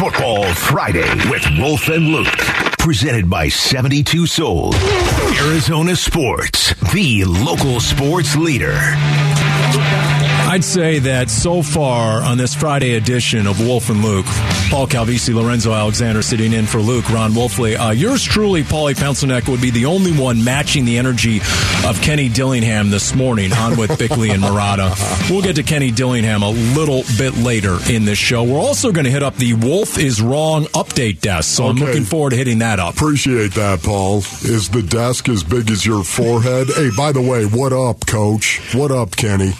Football Friday with Wolf and Luke. Presented by 72 Sold. Arizona Sports, the local sports leader. I'd say that so far on this Friday edition of Wolf and Luke, Paul Calvisi, Lorenzo Alexander sitting in for Luke, Ron Wolfley. Uh, yours truly, Paulie Pencilneck, would be the only one matching the energy of Kenny Dillingham this morning on with Bickley and Marotta. We'll get to Kenny Dillingham a little bit later in this show. We're also going to hit up the Wolf is Wrong update desk, so okay. I'm looking forward to hitting that up. Appreciate that, Paul. Is the desk as big as your forehead? hey, by the way, what up, coach? What up, Kenny?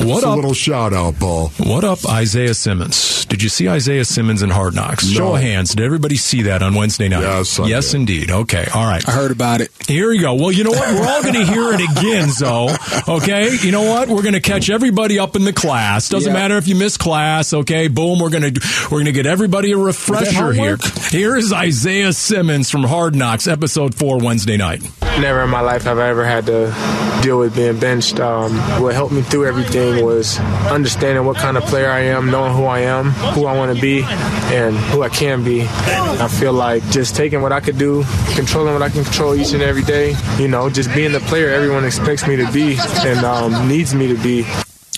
What Just up? A little shout out, Paul. What up, Isaiah Simmons? Did you see Isaiah Simmons in Hard Knocks? No. Show of hands. Did everybody see that on Wednesday night? Yes. I yes, did. indeed. Okay. All right. I heard about it. Here we go. Well, you know what? We're all going to hear it again, Zoe. Okay. You know what? We're going to catch everybody up in the class. Doesn't yeah. matter if you miss class. Okay. Boom. We're going to we're going to get everybody a refresher here. Here is Isaiah Simmons from Hard Knocks, episode four, Wednesday night. Never in my life have I ever had to deal with being benched. Um, what helped me through everything was understanding what kind of player I am, knowing who I am, who I want to be, and who I can be. I feel like just taking what I could do, controlling what I can control each and every day, you know, just being the player everyone expects me to be and um, needs me to be.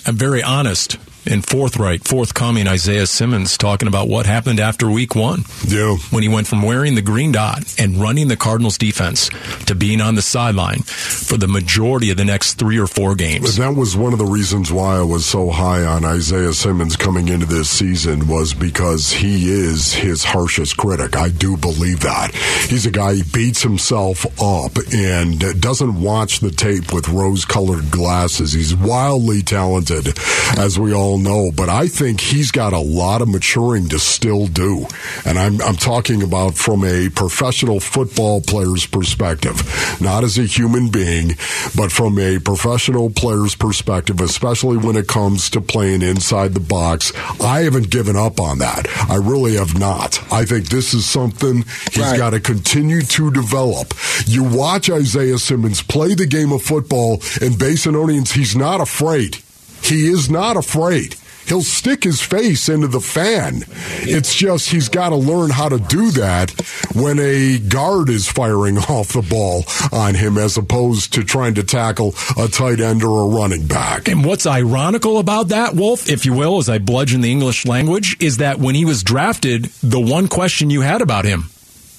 I'm very honest and forthright, forthcoming Isaiah Simmons talking about what happened after week one. Yeah. When he went from wearing the green dot and running the Cardinals defense to being on the sideline for the majority of the next three or four games. That was one of the reasons why I was so high on Isaiah Simmons coming into this season was because he is his harshest critic. I do believe that. He's a guy, he beats himself up and doesn't watch the tape with rose colored glasses. He's wildly talented, as we all know, but I think he's got a lot of maturing to still do. And I'm, I'm talking about from a professional football player's perspective, not as a human being, but from a professional player's perspective, especially when it comes to playing inside the box. I haven't given up on that. I really have not. I think this is something he's right. got to continue to develop. You watch Isaiah Simmons play the game of football in Basinonians, he's not afraid. He is not afraid. He'll stick his face into the fan. It's just he's got to learn how to do that when a guard is firing off the ball on him as opposed to trying to tackle a tight end or a running back. And what's ironical about that, Wolf, if you will, as I bludgeon the English language, is that when he was drafted, the one question you had about him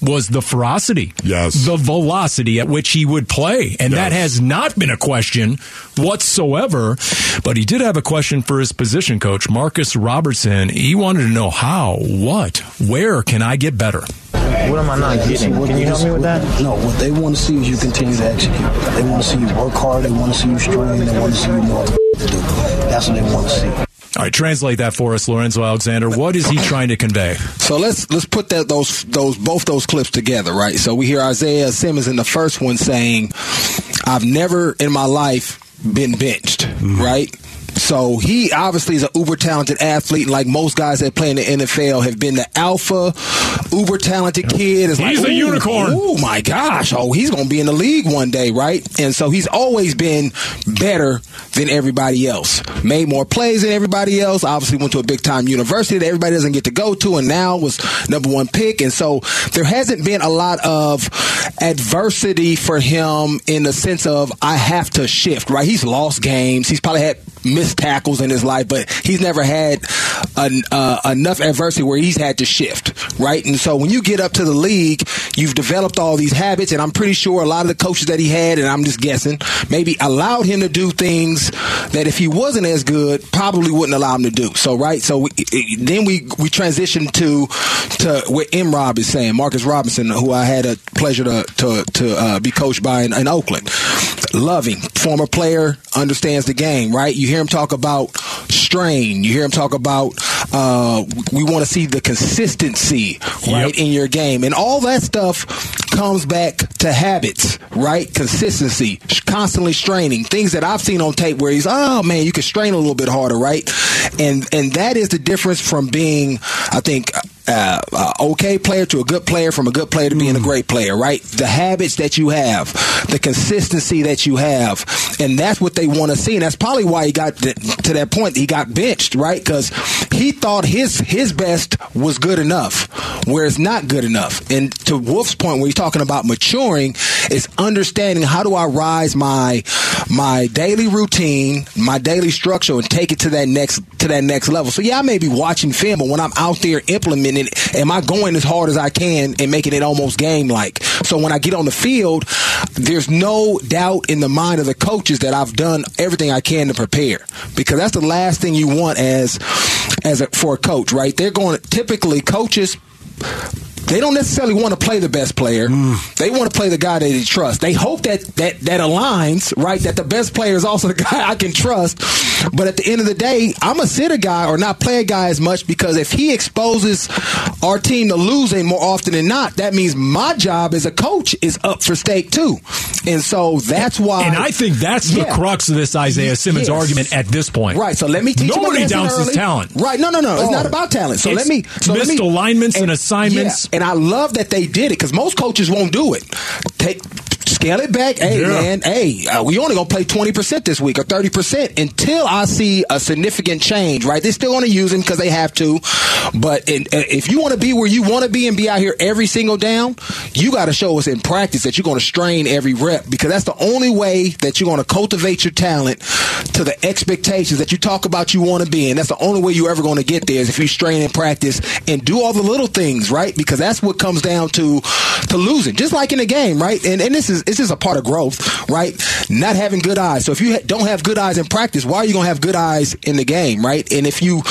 was the ferocity. Yes. The velocity at which he would play. And yes. that has not been a question whatsoever. But he did have a question for his position coach, Marcus Robertson. He wanted to know how, what, where can I get better? What am I not getting? Can you help me with that? No, what they want to see is you continue to execute. They want to see you work hard. They want to see you strain. They want to see you know what to do. That's what they want to see. All right, translate that for us, Lorenzo Alexander. What is he trying to convey? So let's let's put that those those both those clips together, right? So we hear Isaiah Simmons in the first one saying, "I've never in my life been benched," mm-hmm. right? So he obviously is an uber talented athlete, and like most guys that play in the NFL, have been the alpha, uber talented kid. Is he's like, a unicorn. Oh my gosh! Oh, he's going to be in the league one day, right? And so he's always been better than everybody else. Made more plays than everybody else. Obviously went to a big time university that everybody doesn't get to go to, and now was number one pick. And so there hasn't been a lot of adversity for him in the sense of I have to shift. Right? He's lost games. He's probably had missed tackles in his life, but he's never had an, uh, enough adversity where he's had to shift, right? And so when you get up to the league, you've developed all these habits, and I'm pretty sure a lot of the coaches that he had, and I'm just guessing, maybe allowed him to do things that if he wasn't as good, probably wouldn't allow him to do. So, right? So we, then we we transition to to what M. Rob is saying, Marcus Robinson, who I had a pleasure to to, to uh, be coached by in, in Oakland. Loving, former player, understands the game, right? You hear him talk about strain. You hear him talk about uh, we want to see the consistency, right, yep. in your game, and all that stuff comes back to habits, right? Consistency, constantly straining, things that I've seen on tape where he's, oh man, you can strain a little bit harder, right? And and that is the difference from being, I think, uh, uh, okay player to a good player, from a good player to being mm. a great player, right? The habits that you have, the consistency that you have, and that's what they want to see. And that's probably why he got to that point. He got benched, right? Because he thought his his best was good enough, where it's not good enough. And to Wolf's point, when he's talking about maturing, is understanding how do I rise my my daily routine, my daily structure, and take it to that next to that next level. So yeah, I may be watching film, but when I'm out there implementing, it, am I going as hard as I can and making it almost game like? So when I get on the field, there's no doubt in the mind of the coaches that I've done everything I can to prepare because that's the last thing you want as as a, for a coach, right? They're going typically coaches they don't necessarily want to play the best player. Mm. They want to play the guy that they trust. They hope that that that aligns, right? That the best player is also the guy I can trust. But at the end of the day, I'm gonna sit a guy or not play a guy as much because if he exposes our team to losing more often than not, that means my job as a coach is up for stake too. And so that's why. And I think that's yeah. the crux of this Isaiah Simmons yes. argument at this point. Right. So let me teach Nobody doubts his talent. Right. No, no, no. Oh. It's not about talent. So it's let me. So missed let me, alignments and, and assignments. Yeah, and I love that they did it because most coaches won't do it. Take scale it back. Hey, yeah. man, hey, uh, we only gonna play twenty percent this week or thirty percent until I see a significant change. Right? They're still gonna use him because they have to. But in, uh, if you want to be where you want to be and be out here every single down, you got to show us in practice that you're going to strain every rep because that's the only way that you're going to cultivate your talent to the expectations that you talk about you want to be. And that's the only way you're ever going to get there is if you strain in practice and do all the little things, right? Because that's what comes down to to losing. Just like in a game, right? And and this is this is a part of growth, right? Not having good eyes. So if you don't have good eyes in practice, why are you going to have good eyes in the game, right? And if you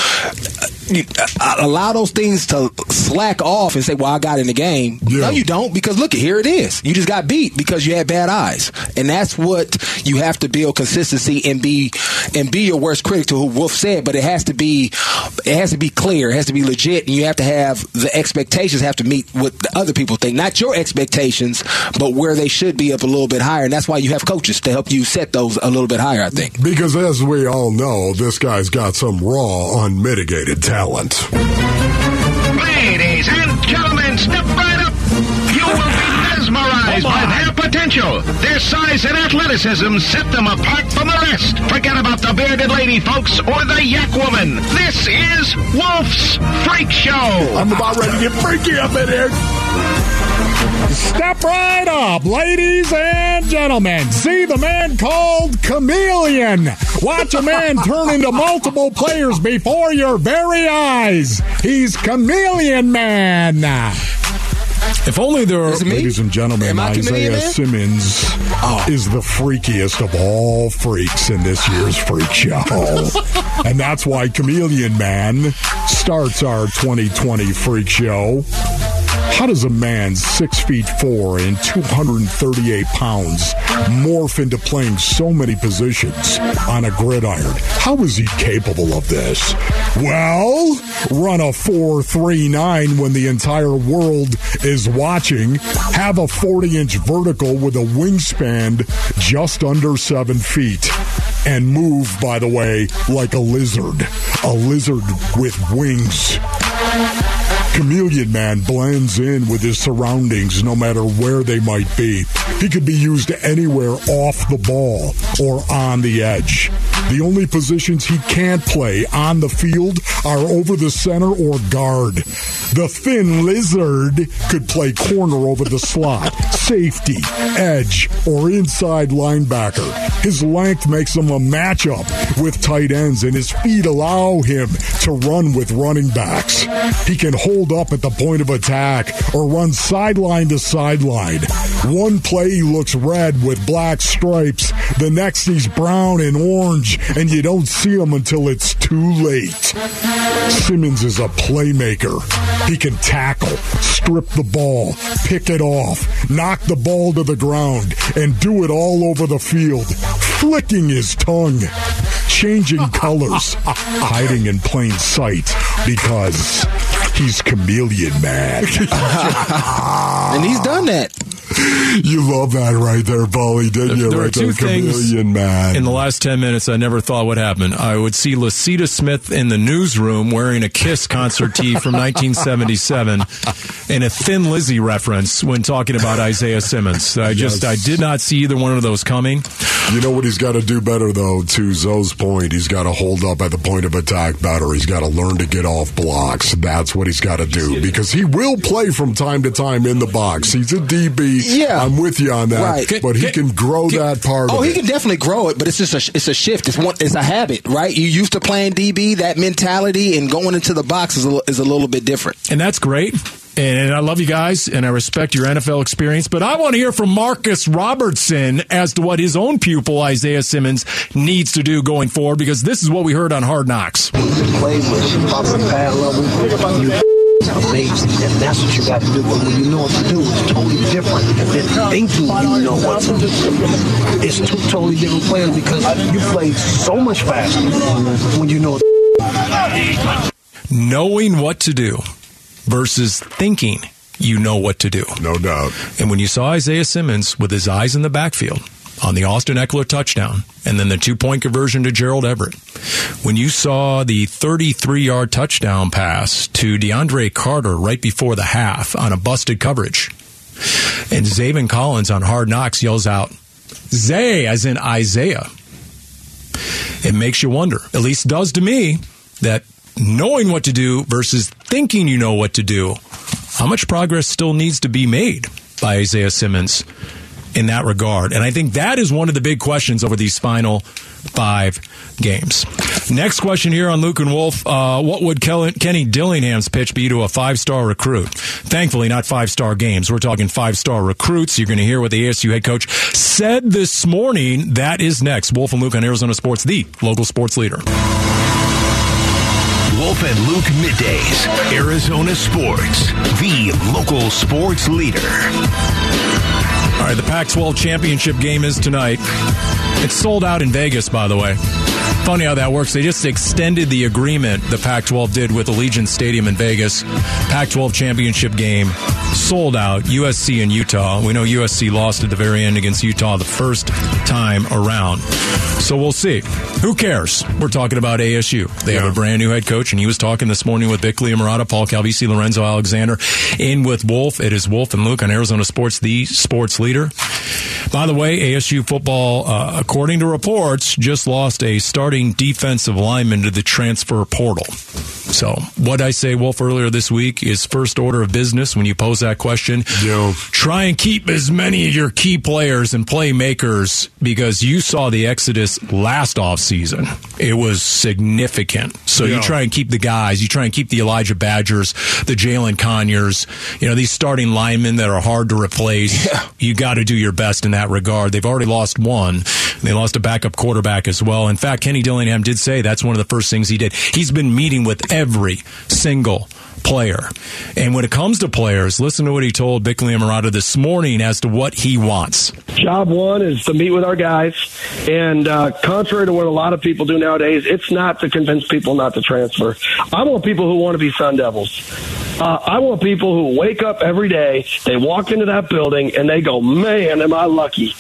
allow those things to slack off and say, "Well, I got in the game." Yeah. No, you don't, because look, here it is. You just got beat because you had bad eyes, and that's what you have to build consistency and be and be your worst critic to who Wolf said. But it has to be it has to be clear, it has to be legit, and you have to have the expectations have to meet what the other people think, not your expectations, but where they should be up a little bit higher. And that's why you have coaches to help you set those a little bit higher. I think because as we all know, this guy's got some raw, unmitigated talent. Ladies and potential. Their size and athleticism set them apart from the rest. Forget about the bearded lady, folks, or the yak woman. This is Wolf's Freak Show. I'm about ready to get freaky up in here. Step right up, ladies and gentlemen. See the man called Chameleon. Watch a man turn into multiple players before your very eyes. He's Chameleon Man. If only there are. Ladies and gentlemen, Isaiah Simmons oh. is the freakiest of all freaks in this year's Freak Show. and that's why Chameleon Man starts our 2020 Freak Show how does a man six feet four and 238 pounds morph into playing so many positions on a gridiron? How is he capable of this? Well, run a 439 when the entire world is watching. Have a 40 inch vertical with a wingspan just under seven feet and move, by the way, like a lizard. A lizard with wings. Chameleon Man blends in with his surroundings no matter where they might be. He could be used anywhere off the ball or on the edge. The only positions he can't play on the field are over the center or guard. The thin lizard could play corner over the slot, safety, edge, or inside linebacker. His length makes him a matchup with tight ends, and his feet allow him to run with running backs. He can hold up at the point of attack or run sideline to sideline. One play he looks red with black stripes, the next he's brown and orange and you don't see him until it's too late. Simmons is a playmaker. He can tackle, strip the ball, pick it off, knock the ball to the ground, and do it all over the field, flicking his tongue, changing colors, hiding in plain sight because he's chameleon man. and he's done that. You love that right there, Paulie, didn't you? There are right two there, things chameleon man. in the last 10 minutes I never thought would happen. I would see Lecitus Smith in the newsroom wearing a Kiss concert tee from 1977 and a Thin Lizzy reference when talking about Isaiah Simmons. I just, I did not see either one of those coming. You know what he's got to do better, though, to Zoe's point? He's got to hold up at the point of attack better. He's got to learn to get off blocks. That's what he's got to do because he will play from time to time in the box. He's a DB. Yeah. I'm with you on that. Right. But he can grow that part of Oh, of he it. can definitely grow it, but it's just a it's a shift. It's one it's a habit, right? You used to playing DB, that mentality and going into the box is a, is a little bit different. And that's great. And I love you guys, and I respect your NFL experience. But I want to hear from Marcus Robertson as to what his own pupil, Isaiah Simmons, needs to do going forward, because this is what we heard on Hard Knocks. Play with proper pad level, you amazing. And that's what you got to do. But when you know what to do, it's totally different than thinking you know what to do. It's two totally different players because you play so much faster when you know Knowing what to do versus thinking you know what to do. No doubt. And when you saw Isaiah Simmons with his eyes in the backfield on the Austin Ekeler touchdown and then the two point conversion to Gerald Everett, when you saw the 33 yard touchdown pass to DeAndre Carter right before the half on a busted coverage, and Zaven Collins on Hard Knocks yells out, Zay, as in Isaiah, it makes you wonder, at least does to me, that knowing what to do versus thinking you know what to do, how much progress still needs to be made by Isaiah Simmons in that regard? And I think that is one of the big questions over these final five games. Next question here on Luke and Wolf. Uh, what would Kenny Dillingham's pitch be to a five star recruit? Thankfully, not five star games. We're talking five star recruits. You're going to hear what the ASU head coach said this morning. That is next. Wolf and Luke on Arizona Sports, the local sports leader. Wolf and Luke middays. Arizona Sports, the local sports leader. All right, the Pac 12 championship game is tonight. It's sold out in Vegas, by the way. Funny how that works. They just extended the agreement the Pac 12 did with Allegiant Stadium in Vegas. Pac 12 championship game sold out. USC and Utah. We know USC lost at the very end against Utah the first time around. So we'll see. Who cares? We're talking about ASU. They have a brand new head coach, and he was talking this morning with Bickley and Marotta, Paul Calvisi, Lorenzo Alexander, in with Wolf. It is Wolf and Luke on Arizona Sports, the sports leader. By the way, ASU football, uh, according to reports, just lost a starting defensive lineman to the transfer portal. So, what I say, Wolf, earlier this week is first order of business when you pose that question. Yeah. Try and keep as many of your key players and playmakers because you saw the exodus last offseason. It was significant. So you try and keep the guys, you try and keep the Elijah Badgers, the Jalin Conyers, you know, these starting linemen that are hard to replace. You got to do your best in that regard. They've already lost one. They lost a backup quarterback as well. In fact, Kenny Dillingham did say that's one of the first things he did. He's been meeting with every single player. And when it comes to players, listen to what he told Bickley and Marotta this morning as to what he wants. Job one is to meet with our guys, and uh, contrary to what a lot of people do nowadays, it's not to convince people not to transfer. I want people who want to be Sun Devils. Uh, I want people who wake up every day, they walk into that building, and they go, "Man, am I lucky!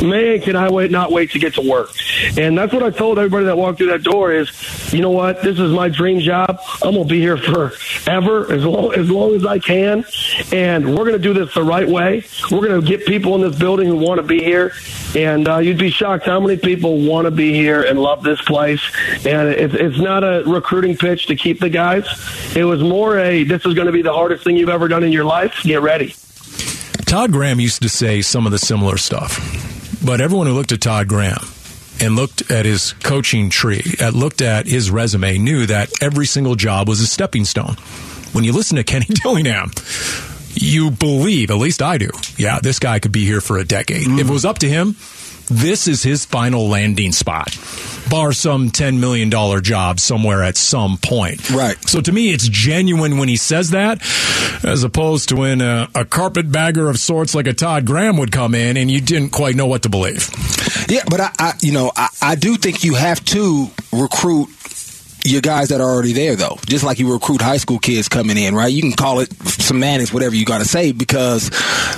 Man, can I wait not wait to get to work?" And that's what I told everybody that walked through that door: is, you know what? This is my dream job. I'm gonna be here forever, as long as long as I can, and we're gonna do this the right way. We're gonna get people in this building who want to be here, and uh, you'd be shocked how many people want to be here and love this place. And it's it's not a recruiting pitch to keep the guys. It was more a this is going to be the hardest thing you've ever done in your life. Get ready. Todd Graham used to say some of the similar stuff, but everyone who looked at Todd Graham and looked at his coaching tree, at looked at his resume, knew that every single job was a stepping stone. When you listen to Kenny Dillingham, you believe, at least I do, yeah, this guy could be here for a decade. If it mm. was up to him, this is his final landing spot, bar some $10 million job somewhere at some point. Right. So to me, it's genuine when he says that, as opposed to when a, a carpetbagger of sorts like a Todd Graham would come in and you didn't quite know what to believe. Yeah, but I, I you know, I, I do think you have to recruit your guys that are already there, though. Just like you recruit high school kids coming in, right? You can call it semantics, whatever you got to say, because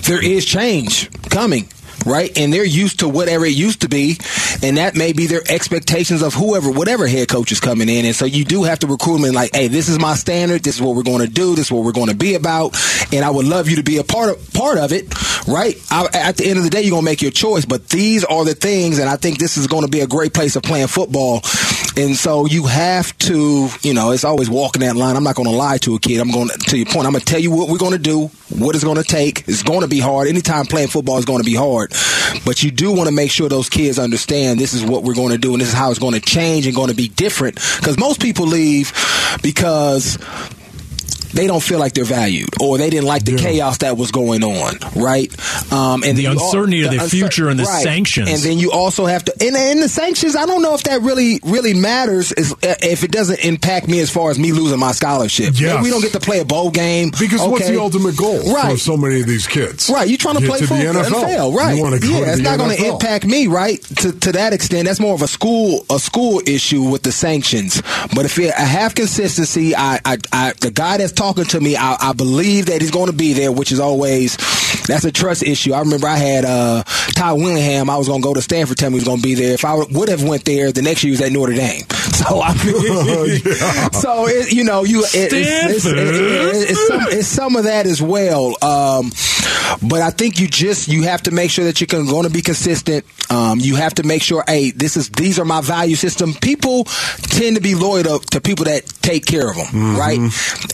there is change coming right? And they're used to whatever it used to be, and that may be their expectations of whoever, whatever head coach is coming in. And so you do have to recruit them like, hey, this is my standard. This is what we're going to do. This is what we're going to be about. And I would love you to be a part of part of it, right? I, at the end of the day, you're going to make your choice, but these are the things, and I think this is going to be a great place of playing football. And so you have to, you know, it's always walking that line. I'm not going to lie to a kid. I'm going to, to your point, I'm going to tell you what we're going to do, what it's going to take. It's going to be hard. Anytime playing football is going to be hard. But you do want to make sure those kids understand this is what we're going to do and this is how it's going to change and going to be different. Because most people leave because they don't feel like they're valued or they didn't like the yeah. chaos that was going on, right? Um, and the uncertainty all, of the, future and the right. sanctions. And then you also have to, and, and the sanctions, I don't know if that really, really matters is, if it doesn't impact me as far as me losing my scholarship. Yes. we don't get to play a bowl game. Because okay. what's the ultimate goal right. for so many of these kids? Right. You're trying to play for the NFL. NFL right. yeah, it's not going to impact me, right? To, to that extent, that's more of a school, a school issue with the sanctions. But if it, I have consistency, I, I, I the guy that's talking talking to me, I, I believe that he's going to be there, which is always that's a trust issue. I remember I had uh, Ty Willingham. I was going to go to Stanford. Tell me he was going to be there. If I would have went there, the next year he was at Notre Dame. So I mean, yeah. so it, you know, you it, it's, it's, it, it's, some, it's some of that as well. Um, but I think you just you have to make sure that you're going to be consistent. Um, you have to make sure, hey, this is these are my value system. People tend to be loyal to, to people that take care of them, mm-hmm. right?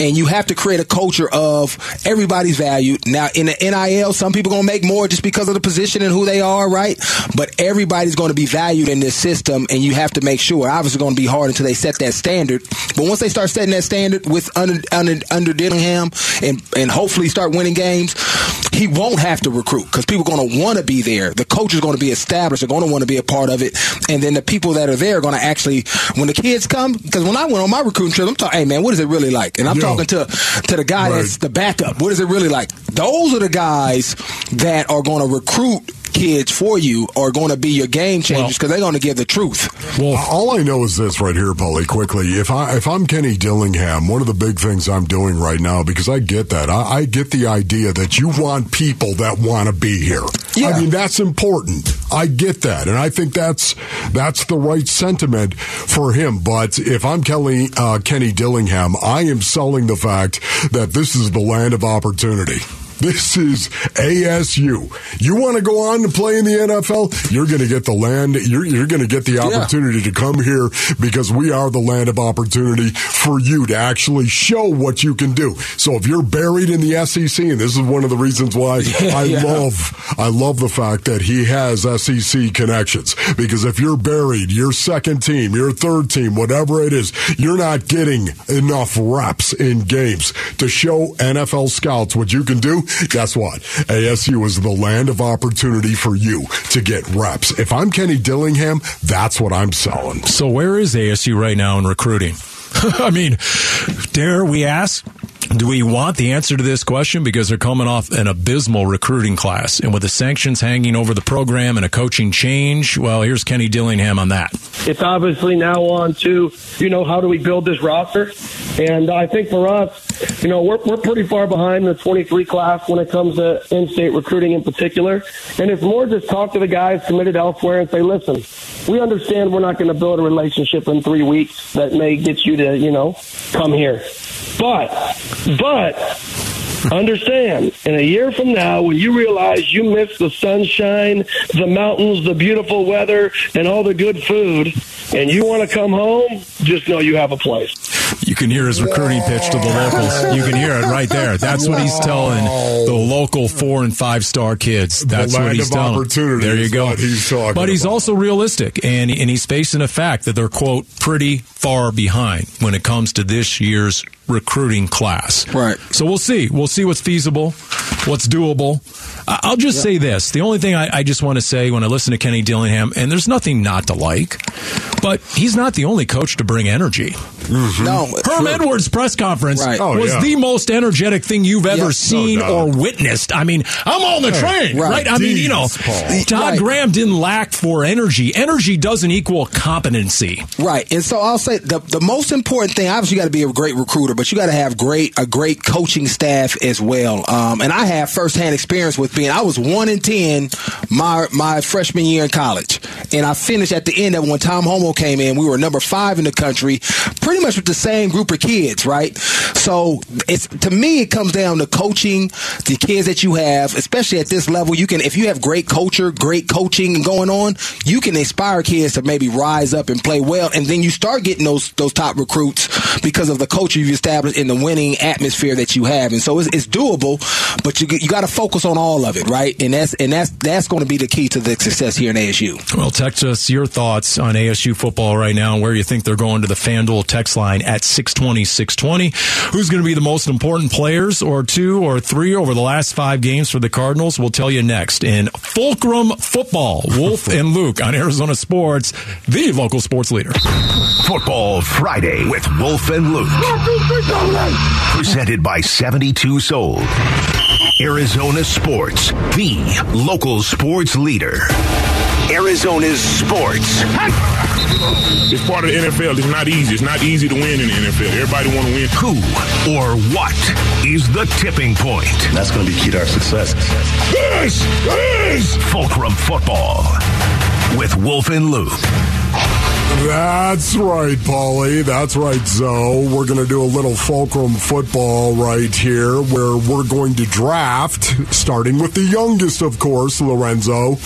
And you have to create a culture of everybody's valued. Now in the NIL, some people gonna make more just because of the position and who they are, right? But everybody's going to be valued in this system, and you have to make sure. Obviously, going to be hard until they set that standard. But once they start setting that standard with under under, under Dillingham, and and hopefully start winning games, he won't have to recruit because people are going to want to be there. The coach is going to be established. They're going to want to be a part of it, and then the people that are there are going to actually, when the kids come, because when I went on my recruiting I'm talking, hey man, what is it really like? And I'm Yo. talking to to the guy right. that's the backup. What is it really like? Those are the guys that are going to recruit kids for you are going to be your game changers because well, they're going to give the truth. Well, all I know is this right here, Paulie. Quickly, if I if I'm Kenny Dillingham, one of the big things I'm doing right now because I get that I, I get the idea that you want people that want to be here. Yeah. I mean that's important. I get that, and I think that's that's the right sentiment for him. But if I'm Kelly uh, Kenny Dillingham, I am selling the fact that this is the land of opportunity. This is ASU. You want to go on to play in the NFL? You're going to get the land. You're, you're going to get the opportunity yeah. to come here because we are the land of opportunity for you to actually show what you can do. So if you're buried in the SEC, and this is one of the reasons why yeah, I yeah. love, I love the fact that he has SEC connections because if you're buried, your second team, your third team, whatever it is, you're not getting enough reps in games to show NFL scouts what you can do guess what? ASU is the land of opportunity for you to get reps. If I'm Kenny Dillingham, that's what I'm selling. So where is ASU right now in recruiting? I mean, dare we ask? Do we want the answer to this question? Because they're coming off an abysmal recruiting class. And with the sanctions hanging over the program and a coaching change, well, here's Kenny Dillingham on that. It's obviously now on to, you know, how do we build this roster? And I think for us, you know, we're, we're pretty far behind the 23 class when it comes to in state recruiting in particular. And it's more just talk to the guys committed elsewhere and say, listen, we understand we're not going to build a relationship in three weeks that may get you to, you know, come here. But, but, understand, in a year from now, when you realize you miss the sunshine, the mountains, the beautiful weather, and all the good food, and you want to come home, just know you have a place. You can hear his recruiting pitch to the locals. You can hear it right there. That's what he's telling the local four and five star kids. That's what he's telling. There you go. He's but he's about. also realistic, and and he's facing a fact that they're quote pretty far behind when it comes to this year's recruiting class. Right. So we'll see. We'll see what's feasible, what's doable. I'll just yeah. say this. The only thing I, I just want to say when I listen to Kenny Dillingham, and there's nothing not to like, But he's not the only coach to bring energy. Mm-hmm. No, Herm true. Edwards' press conference Right. Oh, was yeah. the most energetic thing you've ever Yeah. seen No or witnessed. I mean, I'm on the train, right? Right. I mean, you know, Jeez, Paul. Todd Right. Graham didn't lack for energy. Energy doesn't equal competency. Right, and so I'll say the the most important thing. Obviously, you got to be a great recruiter, but you got to have great a great coaching staff as well. Um, and I have firsthand experience with being. I was one in ten my my freshman year in college, and I finished at the end of when Tom Holmoe came in. We were number five in the country, pretty much with the same group of kids. Right, so it's to me it comes down to coaching the kids that you have, especially at this level. You can if you have great culture, great coaching going on, you can inspire kids to maybe rise up and play well, and then you start getting those those top recruits because of the culture you've established in the winning atmosphere that you have, and so it's, it's doable, but you you got to focus on all of it, right? And that's and that's that's going to be the key to the success here in ASU. Well, text us your thoughts on ASU football right now and where you think they're going to the FanDuel text line at 620 620. Who's going to be the most important players or two or three over the last five games for the Cardinals? We'll tell you next in Fulcrum Football. Wolf and Luke on Arizona Sports, the local sports leader. Football Friday with Wolf and Luke. Presented by 72 Sold. Arizona Sports, the local sports leader. Arizona's sports. It's part of the NFL. It's not easy. It's not easy to win in the NFL. Everybody want to win. Who or what is the tipping point? That's going to be key to our success. This is Fulcrum Football with Wolf and Luke. That's right, Paulie. That's right, Zoe. We're going to do a little fulcrum football right here where we're going to draft, starting with the youngest, of course, Lorenzo.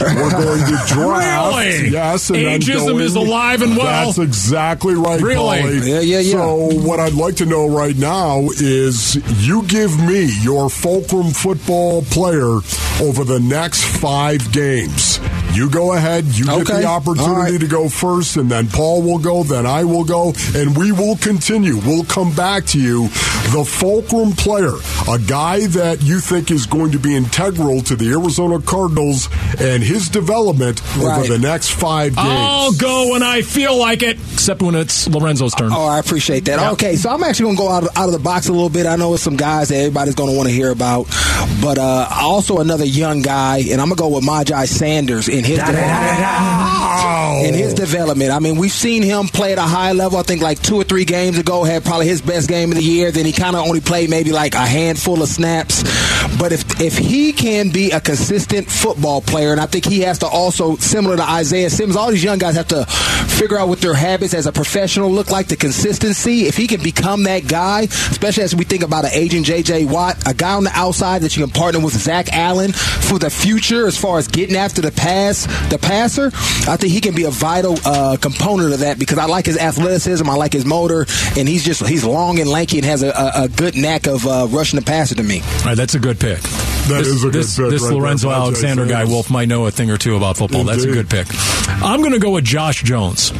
We're going to draft. Really? Yes. And then Ageism going- is alive and well. That's exactly right, Really? Paulie. Yeah, yeah, yeah. So, what I'd like to know right now is you give me your fulcrum football player over the next five games. You go ahead. You get the opportunity All right. to go first, and then Paul will go, then I will go, and we will continue. We'll come back to you. The fulcrum player, a guy that you think is going to be integral to the Arizona Cardinals and his development Right. over the next five games. I'll go when I feel like it, except when it's Lorenzo's turn. Oh, I appreciate that. Yeah. Okay, so I'm actually going to go out of, out of the box a little bit. I know it's some guys that everybody's going to want to hear about, but uh, also another young guy, and I'm going to go with Myjai Sanders in his development. Oh. In his development, I mean, we've seen him play at a high level. I think like two or three games ago had probably his best game of the year. Then he kind of only played maybe like a handful of snaps. But if if he can be a consistent football player, and I think he has to also similar to Isaiah Simmons, all these young guys have to figure out what their habits as a professional look like. The consistency. If he can become that guy, especially as we think about an aging J.J. Watt, a guy on the outside that you can partner with Zach Allen for the future as far as getting after the pass, the passer. I think he can be a vital uh, component of that because I like his athleticism, I like his motor, and he's just he's long and lanky and has a, a, a good knack of uh, rushing the passer to me. All right, that's a good pick. That this, is a good this, pick This right Lorenzo Myjai Alexander guy, Wolf, might know a thing or two about football. That's a good pick. I'm going to go with Josh Jones.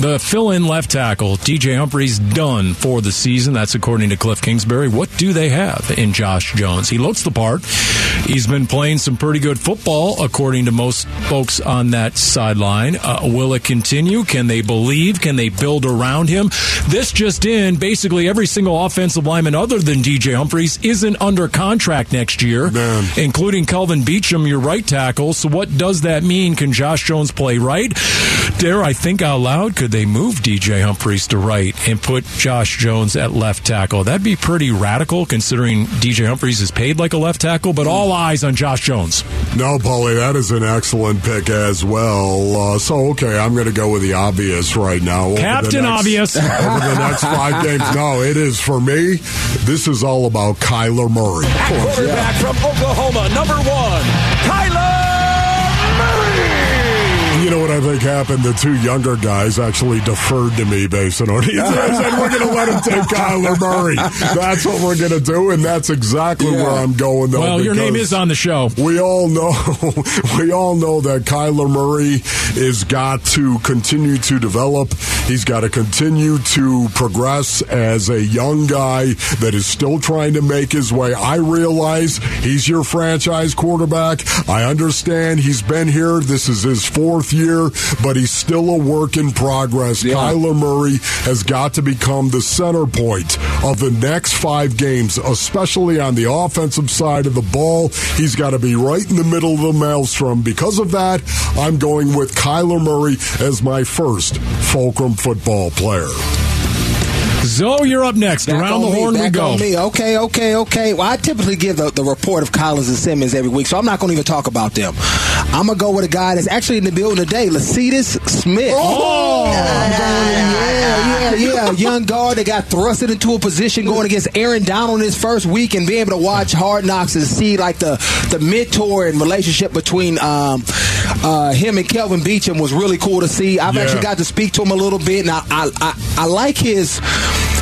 The fill-in left tackle, DJ Humphries, done for the season. That's according to Cliff Kingsbury. What do they have in Josh Jones? He looks the part. He's been playing some pretty good football, according to most folks on that sideline. Uh, will it continue? Can they believe? Can they build around him? This just in, basically every single offensive lineman other than DJ Humphries isn't under contract next year, Man. including Kelvin Beachum, your right tackle. So what does that mean? Can Josh Jones play right? Dare I think out loud, could they move DJ Humphries to right and put Josh Jones at left tackle? That'd be pretty radical considering DJ Humphries is paid like a left tackle, but all eyes on Josh Jones. No, Paulie, that is an excellent pick as well. Uh, so, okay, I'm going to go with the obvious right now. Over Captain next- Obvious. Over the next five games. No, it is for me. This is all about Kyler Murray. Quarterback from Oklahoma, number one, Kyler what I think happened? The two younger guys actually deferred to me based on what he said. We're going to let him take Kyler Murray. That's what we're going to do, and that's exactly where I'm going, though. Well, your name is on the show. We all know, we all know that Kyler Murray is got to continue to develop. He's got to continue to progress as a young guy that is still trying to make his way. I realize he's your franchise quarterback. I understand he's been here. This is his fourth year year, but he's still a work in progress. Kyler Murray has got to become the center point of the next five games, especially on the offensive side of the ball. He's got to be right in the middle of the maelstrom. Because of that, I'm going with Kyler Murray as my first Fulcrum football player. Zoe, you're up next. Back Around the me, horn we go. on me. Okay, okay, okay. Well, I typically give the, the report of Collins and Simmons every week, so I'm not going to even talk about them. I'm going to go with a guy that's actually in the building today, Lecitus Smith. Oh! yeah, yeah, yeah. Young guard that got thrusted into a position going against Aaron Donald in his first week and being able to watch Hard Knocks and see like the, the mentor and relationship between um, uh, him and Kelvin Beachum was really cool to see. I've Yeah. actually got to speak to him a little bit, and I, I, I, I like his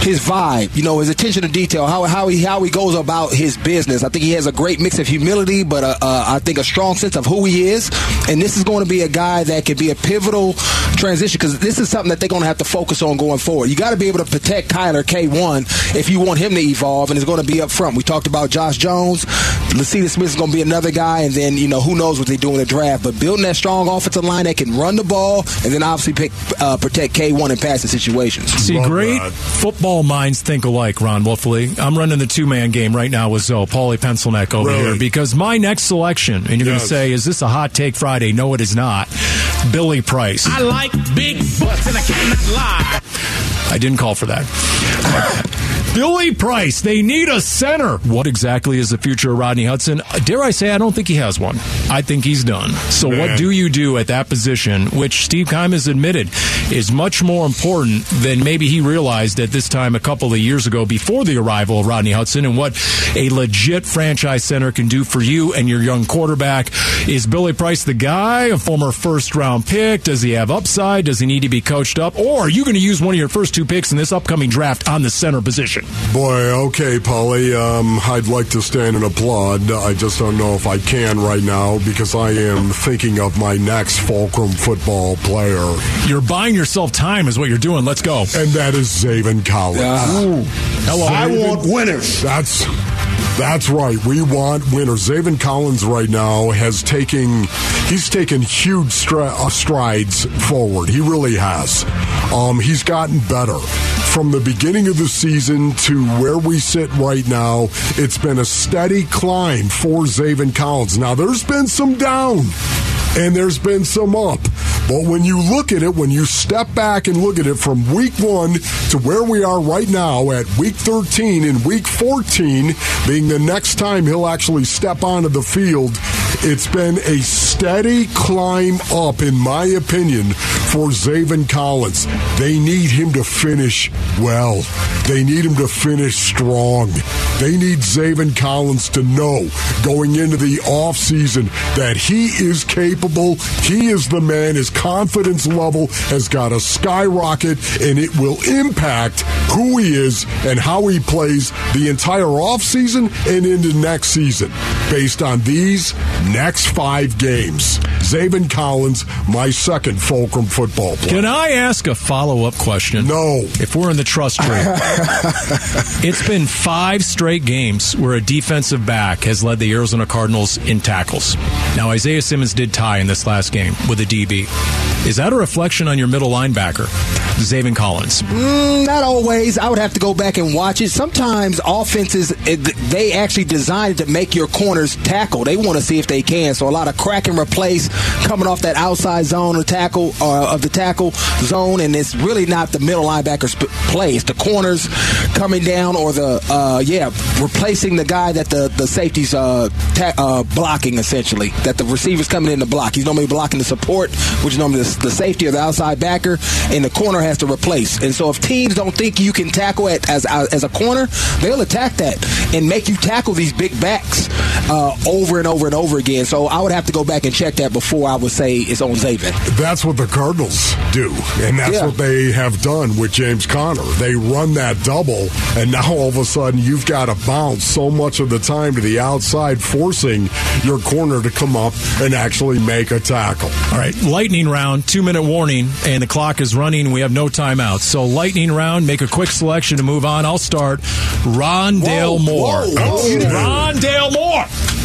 his vibe, you know, his attention to detail, how how he how he goes about his business. I think he has a great mix of humility, but uh, uh, I think a strong sense of who he is. And this is going to be a guy that could be a pivotal transition because this is something that they're going to have to focus on going forward. You got to be able to protect Kyler K one if you want him to evolve, and it's going to be up front. We talked about Josh Jones, Lecitus Smith is going to be another guy, and then you know who knows what they do in the draft. But building that strong offensive line that can run the ball, and then obviously pick, uh, protect K one in passing situations. See, Love great that. football minds think alike, Ron Wolfley. I'm running the two man game right now with Zoe, Paulie Pencilneck over Really? here, because my next selection, and you're going to say, is this a hot take Friday? No, it is not. Billy Price. I like big butts and I cannot lie. I didn't call for that. Billy Price, they need a center. What exactly is the future of Rodney Hudson? Uh, Dare I say, I don't think he has one. I think he's done. So, what do you do at that position, which Steve Keim has admitted is much more important than maybe he realized at this time a couple of years ago before the arrival of Rodney Hudson and what a legit franchise center can do for you and your young quarterback? Is Billy Price the guy, a former first round pick? Does he have upside? Does he need to be coached up? Or are you going to use one of your first two picks in this upcoming draft on the center position? Boy, okay, Polly. Um, I'd like to stand and applaud. I just don't know if I can right now because I am thinking of my next Fulcrum football player, You're buying yourself time, is what you're doing. Let's go. and that is Zaven Collins. Hello. I want winners. That's that's right. We want winners. Zaven Collins right now has taken he's taken huge stri- uh, strides forward. He really has. Um, he's gotten better from the beginning of the season to where we sit right now. It's been a steady climb for Zaven Collins. Now there's been some down and there's been some up. But when you look at it, when you step back and look at it from week one to where we are right now at week 13 and week 14, being the next time he'll actually step onto the field, it's been a steady climb up, in my opinion, for Zaven Collins. They need him to finish well. They need him to finish strong. They need Zaven Collins to know going into the offseason that he is capable. He is the man. His confidence level has got to skyrocket, and it will impact who he is and how he plays the entire offseason and into next season based on these next five games. Zaven Collins, my second Fulcrum football player. Can I ask a follow up question? No. If we're in the trust tree, it's been five straight games where a defensive back has led the Arizona Cardinals in tackles. Now, Isaiah Simmons did tie in this last game with a DB. Is that a reflection on your middle linebacker, Zaven Collins? Mm, not always. I would have to go back and watch it. Sometimes offenses they actually designed it to make your corners tackle. They want to see if they can. So a lot of crack and replace coming off that outside zone or tackle uh, of the tackle zone, and it's really not the middle linebacker's play. It's the corners coming down or the uh, yeah replacing the guy that the the safety's uh, ta- uh, blocking essentially. That the receiver's coming in to block. He's normally blocking the support, which is normally the, the safety or the outside backer, and the corner has to replace. And so if teams don't think you can tackle it as as a corner, they'll attack that and make you tackle these big backs uh, over and over and over again. And so I would have to go back and check that before I would say it's on Zaven. That's what the Cardinals do, and that's Yeah. what they have done with James Conner. They run that double, and now all of a sudden you've got to bounce so much of the time to the outside, forcing your corner to come up and actually make a tackle. All right, lightning round, two minute warning, and the clock is running. We have no timeouts. So, lightning round, make a quick selection to move on. I'll start. Rondale Whoa, Moore. whoa, whoa. Rondale Moore.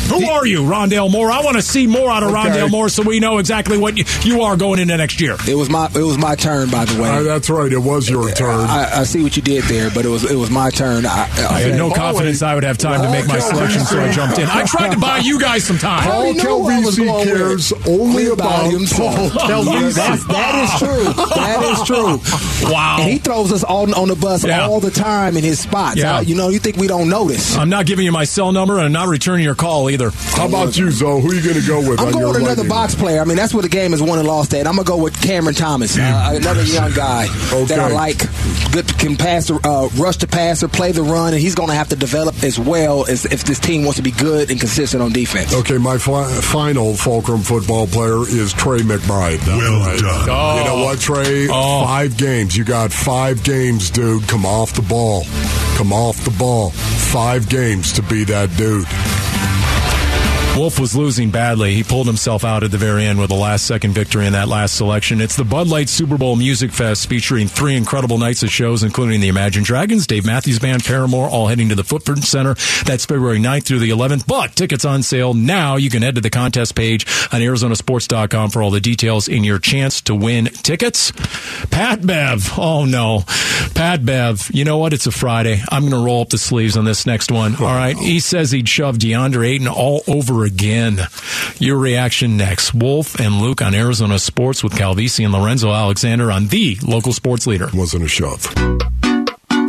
Who are you, Rondale Moore? I want to see more out of Okay. Rondale Moore so we know exactly what you, you are going into next year. It was my it was my turn, by the way. Uh, that's right. It was your turn. I, I see what you did there, but it was it was my turn. I, I had no confidence I would have time to make my selection, so I jumped in. I tried to buy you guys some time. Paul know where I was Calvisi going with cares only about volumes. Paul Yeah, that's, that is true. That is true. Wow. And he throws us all on the bus Yeah. all the time in his spots. Yeah. Uh, you know, you think we don't notice? I'm not giving you my cell number and I'm not returning your call either. How about you, Zoe? Who are you going to go with? I'm on going your with another Lightning? box player. I mean, that's where the game is won and lost at. I'm gonna go with Cameron Thomas, uh, another young guy that I like. Good can pass, uh, rush the passer, play the run, and he's going to have to develop as well as if this team wants to be good and consistent on defense. Okay, my fi- final Fulcrum football player is Trey McBride. well done. You know what, Trey? Oh. Five games. You got five games, dude. Come off the ball. Come off the ball. Five games to be that dude. Wolf was losing badly. He pulled himself out at the very end with a last second victory in that last selection. It's the Bud Light Super Bowl Music Fest featuring three incredible nights of shows, including the Imagine Dragons, Dave Matthews Band, Paramore, all heading to the Footprint Center. That's February 9th through the 11th. But tickets on sale now. You can head to the contest page on ArizonaSports.com for all the details in your chance to win tickets. Pat Bev. Oh no. Pat Bev. You know what? It's a Friday. I'm going to roll up the sleeves on this next one. All right. He says he'd shove DeAndre Ayton all over again. Your reaction next. Wolf and Luke on Arizona Sports with Calvisi and Lorenzo Alexander on the local sports leader. Wasn't a shove.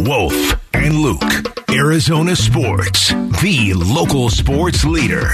Wolf and Luke, Arizona Sports, the local sports leader.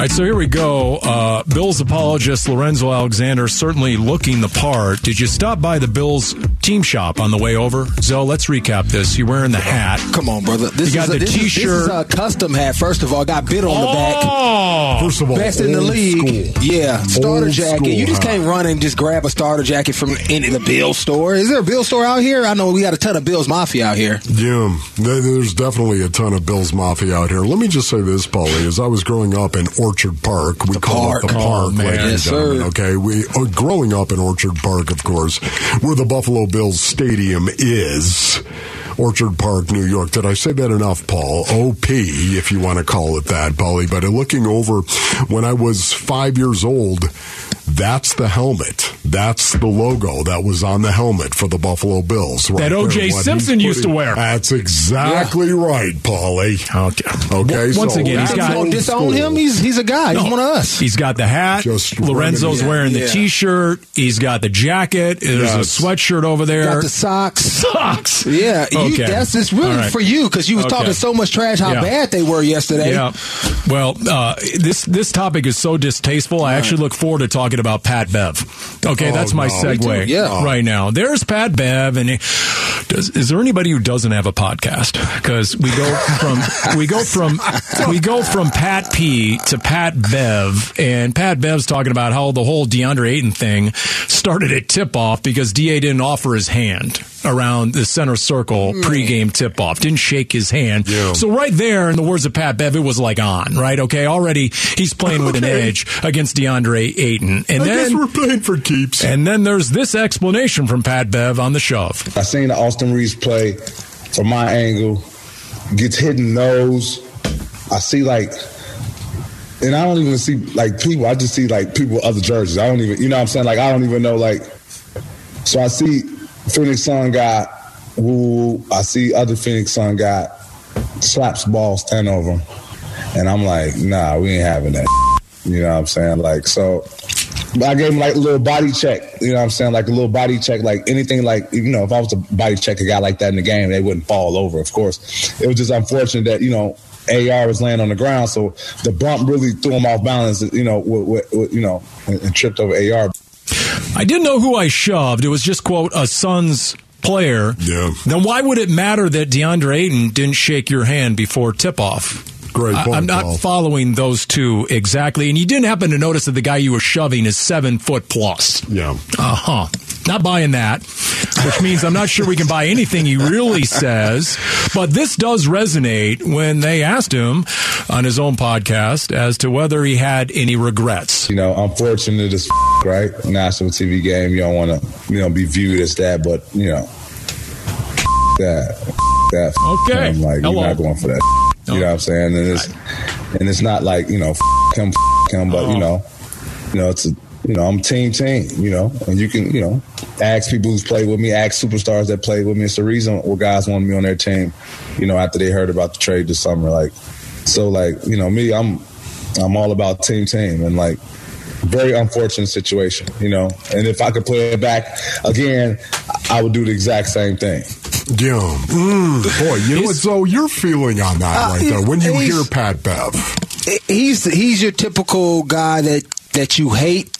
All right, so here we go. Uh, Bills apologist Lorenzo Alexander certainly looking the part. Did you stop by the Bills team shop on the way over? Zoe, let's recap this. You're wearing the hat. Come on, brother. This You got is a, the this is- t-shirt. This is a custom hat. First of all, got bit on the back. Oh, First of all, Best in the league. school. Yeah, starter Old jacket. school you just hat. can't run and just grab a starter jacket from any the Bill store. Is there a Bill store out here? I know we got a ton of Bills Mafia out here. Yeah, there's definitely a ton of Bills Mafia out here. Let me just say this, Paulie. As I was growing up in Orchard Park, we call it the Park. Park, Oh, man. ladies and Yes, gentlemen. sir. Okay, we uh, growing up in Orchard Park, of course, where the Buffalo Bills Stadium is. Orchard Park, New York. Did I say that enough, Paul? OP, if you want to call it that, Paulie. But looking over when I was five years old, that's the helmet. That's the logo that was on the helmet for the Buffalo Bills. right That O.J. Simpson he's used to wear. That's exactly right, Paulie. Okay. Okay, Once so again, he's that's got. Don't disown him. He's he's a guy. He's one of us. He's got the hat. Just Lorenzo's reminiscing. wearing the Yeah. T-shirt. He's got the jacket. There's Yes. a sweatshirt over there. Got the socks. socks. Yeah, you, Okay. that's it's really All right. for you because you was Okay. talking so much trash how Yeah. bad they were yesterday. Yeah. Well, uh, this this topic is so distasteful. I actually look forward to talking about Pat Bev. Okay, Oh, that's my no. segue. Yeah. Right now, there's Pat Bev, and does, is there anybody who doesn't have a podcast? Because we go from we go from we go from Pat P to Pat Bev, and Pat Bev's talking about how the whole DeAndre Ayton thing started at tip off because Da didn't offer his hand around the center circle hmm. pregame tip off, didn't shake his hand. Yeah. So right there, in the words of Pat Bev, it was like on, right? Okay, already he's playing with an edge against DeAndre Ayton, and I guess then we're playing for keeps. and then there's this explanation from Pat Bev on the shove. I seen the Austin Reaves play from my angle, gets hit in the nose. I see like, and I don't even see like people. I just see like people with other jerseys. I don't even, you know what I'm saying? Like I don't even know like. So I see Phoenix Sun guy, woo. I see other Phoenix Sun guy slaps ball, stand over him, and I'm like, nah, we ain't having that. You know what I'm saying? Like so. But I gave him like a little body check, you know what I'm saying? Like a little body check, like anything like, you know, if I was to body check a guy like that in the game, they wouldn't fall over, of course. It was just unfortunate that, you know, AR was laying on the ground, so the bump really threw him off balance, you know, with, with, with, you know, and, and tripped over AR. I didn't know who I shoved. It was just quote a Suns player. Yeah. Then why would it matter that DeAndre Ayton didn't shake your hand before tip off? Great I- point, I'm not Paul. following those two exactly. And you didn't happen to notice that the guy you were shoving is seven foot plus. Yeah. Uh huh. Not buying that, which means I'm not sure we can buy anything he really says. But this does resonate when they asked him on his own podcast as to whether he had any regrets. You know, unfortunate as f- right? National TV game, you don't want to, you know, be viewed as that, but, you know, that, that. Okay. I'm like, Hello. you're not going for that. You know what I'm saying? And it's and it's not like you know f- him, f- him, but you uh-huh. know, you know, it's a you know, I'm team team. You know, and you can you know ask people who's played with me, ask superstars that played with me. It's the reason why guys wanted me on their team. You know, after they heard about the trade this summer, like so, like you know, me, I'm I'm all about team team, and like very unfortunate situation, you know. And if I could play it back again, I would do the exact same thing. Yeah. Mm, boy, you know what, Zoe, you're feeling on that Uh, right there when you hear Pat Bev. He's he's your typical guy that that you hate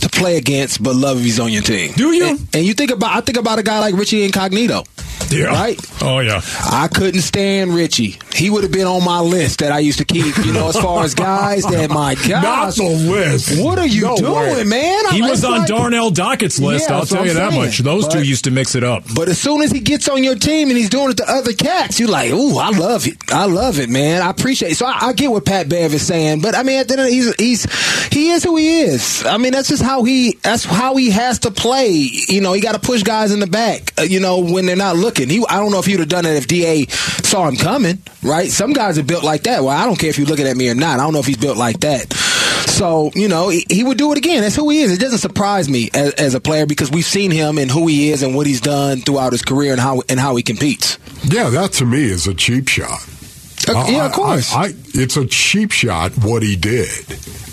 to play against, but love if he's on your team. Do you? And, and you think about I think about a guy like Richie Incognito. Yeah. Right? Oh yeah. I couldn't stand Richie. He would have been on my list that I used to keep, you know, as far as guys that my gosh. Not the list. What are you No doing, way. man? He I'm- was on like- Darnell Dockett's list. Yeah, I'll tell you that saying. much. Those two used to mix it up. But as soon as he gets on your team and he's doing it to other cats, you're like, ooh, I love it. I love it, man. I appreciate it. So I, I get what Pat Bev is saying, but I mean, at the end of the- he's he's he is who he is. I mean, that's just how he that's how he has to play. You know, he got to push guys in the back. Uh, you know, when they're not looking. He I don't know if he would have done it if Da saw him coming. Right? Some guys are built like that. Well, I don't care if you're looking at me or not. I don't know if he's built like that. So you know, he, he would do it again. That's who he is. It doesn't surprise me as, as a player because we've seen him and who he is and what he's done throughout his career and how and how he competes. Yeah, that to me is a cheap shot. Uh, yeah, of course. I, I, it's a cheap shot what he did.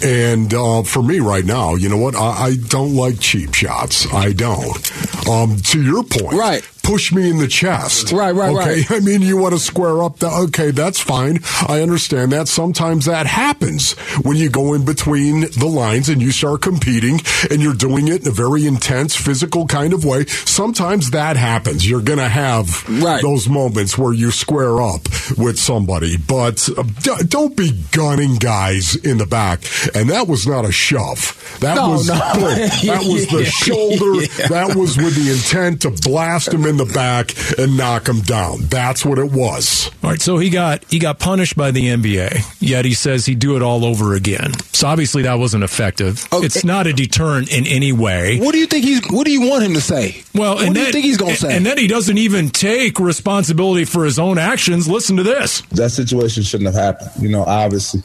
And uh, for me right now, you know what? I, I don't like cheap shots. I don't. Um, to your point, Right. Push me in the chest. Right, right, okay? right. I mean, you want to square up. The, okay, that's fine. I understand that. Sometimes that happens when you go in between the lines and you start competing and you're doing it in a very intense, physical kind of way. Sometimes that happens. You're going to have Right. those moments where you square up with somebody, but uh, d- don't be gunning guys in the back. And that was not a shove. That No, was no. that was the shoulder. Yeah. That was with the intent to blast him in the back and knock him down. That's what it was. All right, so he got he got punished by the NBA. Yet he says he'd do it all over again. So obviously that wasn't effective. Oh, it's not a deterrent in any way. What do you think he's? What do you want him to say? Well, what and do then, you think he's going to say? And then he doesn't even take responsibility for his own actions. Listen to this. that situation shouldn't have happened. You know, obviously.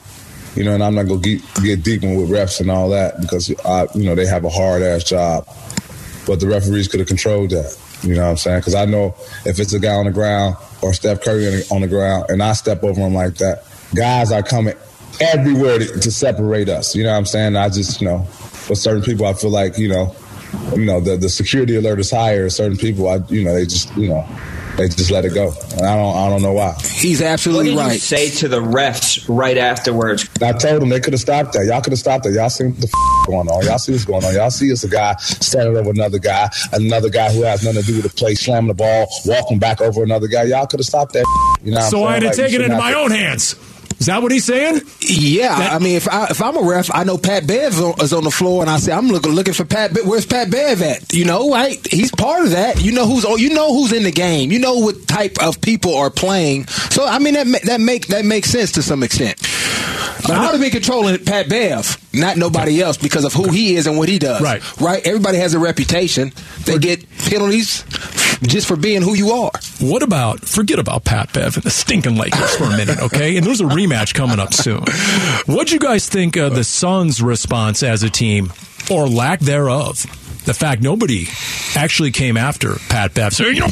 You know, and I'm not gonna get, get deep in with refs and all that because I, you know they have a hard ass job, but the referees could have controlled that. You know what I'm saying? Because I know if it's a guy on the ground or Steph Curry on the, ground, and I step over him like that, guys are coming everywhere to, to separate us. You know what I'm saying? I just, you know, for certain people, I feel like, you know, you know, the, the security alert is higher. Certain people, I, you know, they just, you know, they just let it go. And I don't, I don't know why. he's What absolutely did you right. say to the refs right afterwards? I told them they could have stopped that. Y'all could have stopped that. Y'all see what the f- going on. Y'all see what's going on. Y'all see it's a guy standing over another guy, another guy who has nothing to do with the play, slamming the ball, walking back over another guy. Y'all could have stopped that. You know what so I'm I had to Like, take it into my to- own hands. Is that what he's saying? Yeah, That- I mean, if I if I'm a ref, I know Pat Bev is on the floor, and I say I'm looking looking for Pat. Bev. Where's Pat Bev at? You know, right? He's part of that. You know who's you know who's in the game. You know what type of people are playing. So I mean that that make that makes sense to some extent. But I would have been controlling Pat Bev, not nobody else, because of who he is and what he does. Right. right. Everybody has a reputation. They get penalties just for being who you are. What about forget about Pat Bev and the stinking Lakers for a minute, okay? And there's a rematch coming up soon. What'd you guys think of the Suns' response as a team, or lack thereof? The fact nobody actually came after Pat Bev. So, you know,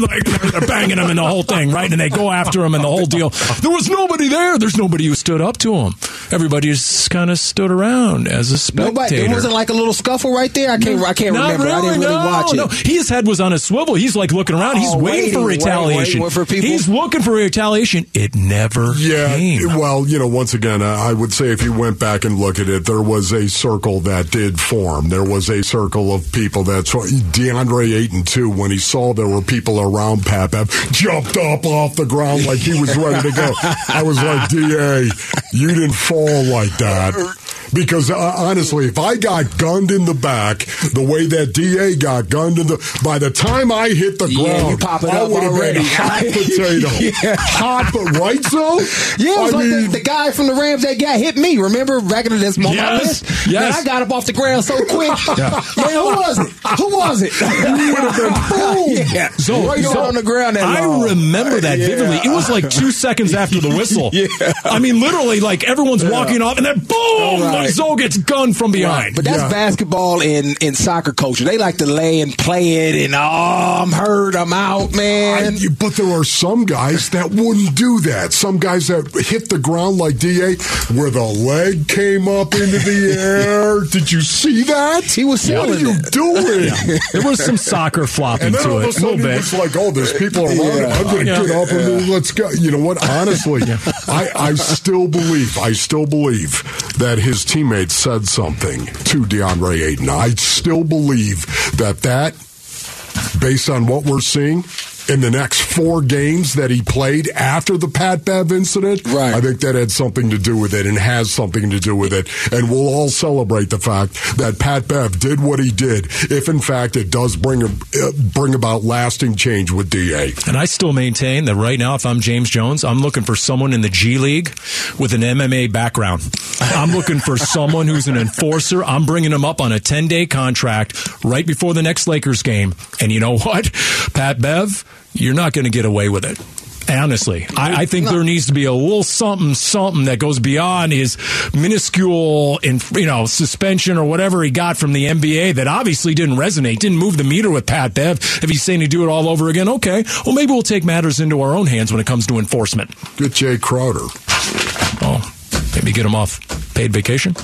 like, they're banging him and the whole thing, right? And they go after him and the whole deal. There was nobody there. There's nobody who stood up to him. Everybody just kind of stood around as a spectator. Nobody. It wasn't like a little scuffle right there. I can't. I can't Not remember. I didn't really no, watch it. No, his head was on a swivel. He's like looking around. He's Oh, waiting, for retaliation. waiting for people. He's looking for retaliation. It never Yeah, came. well, you know, once again, I would say if you went back and look at it, there was a circle that did form. There was a circle of people that saw DeAndre Ayton too. When he saw there were people around Pat Bev, jumped up off the ground like he was ready to go. I was like, Da, you didn't fall like that. Because uh, honestly, if I got gunned in the back the way that DA got gunned in the, by the time I hit the Yeah, ground, I would have been hot potato. Yeah. Hot, but right so? Yeah, it was I like mean, the, the guy from the Rams that got hit me. Remember back in the this moment? Yes, list? yes. Man, I got up off the ground so quick. Yeah. Man, who was it? Who was it? you would have been boom. yeah. So, right so on the ground. That I long. remember that vividly. It was like two seconds after the whistle. Yeah. I mean, literally, like everyone's walking off, and then boom, Right. Like Zoe gets gunned from behind. But that's Yeah. basketball and, and soccer culture. They like to lay and play it, and oh, I'm hurt, I'm out, man. I- but there are some guys that wouldn't do that. Some guys that hit the ground like DA, where the leg came up into the air. Did you see that? He was What are selling you it. doing? there was some soccer flopping And then to all of a it, a little sudden bit. it's like, oh, there's people around. Yeah. I'm going to Yeah. get up and then let's go. You know what? Honestly, I, I still believe, I still believe that his teammates said something to DeAndre Ayton. I still believe that that, based on what we're seeing. In the next four games that he played after the Pat Bev incident, Right. I think that had something to do with it and has something to do with it. And we'll all celebrate the fact that Pat Bev did what he did, if in fact it does bring, a, uh, bring about lasting change with DA. And I still maintain that right now, if I'm James Jones, I'm looking for someone in the G League with an MMA background. I'm looking for someone who's an enforcer. I'm bringing him up on a 10 day contract right before the next Lakers game. And you know what? Pat Bev, you're not going to get away with it. Honestly, I, I think there needs to be a little something, something that goes beyond his minuscule, in, you know, suspension or whatever he got from the NBA that obviously didn't resonate, didn't move the meter with Pat Bev. If he's saying to do it all over again, okay, well maybe we'll take matters into our own hands when it comes to enforcement. Get Jae Crowder. Oh, maybe get them off paid vacation.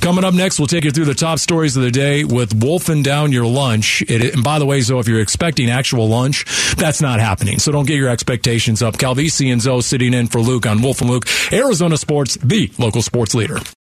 Coming up next, we'll take you through the top stories of the day with wolfing down your lunch. It, and by the way, so if you're expecting actual lunch, that's not happening. So don't get your expectations up. Calvisi and Zoe sitting in for Luke on Wolf and Luke, Arizona Sports, the local sports leader.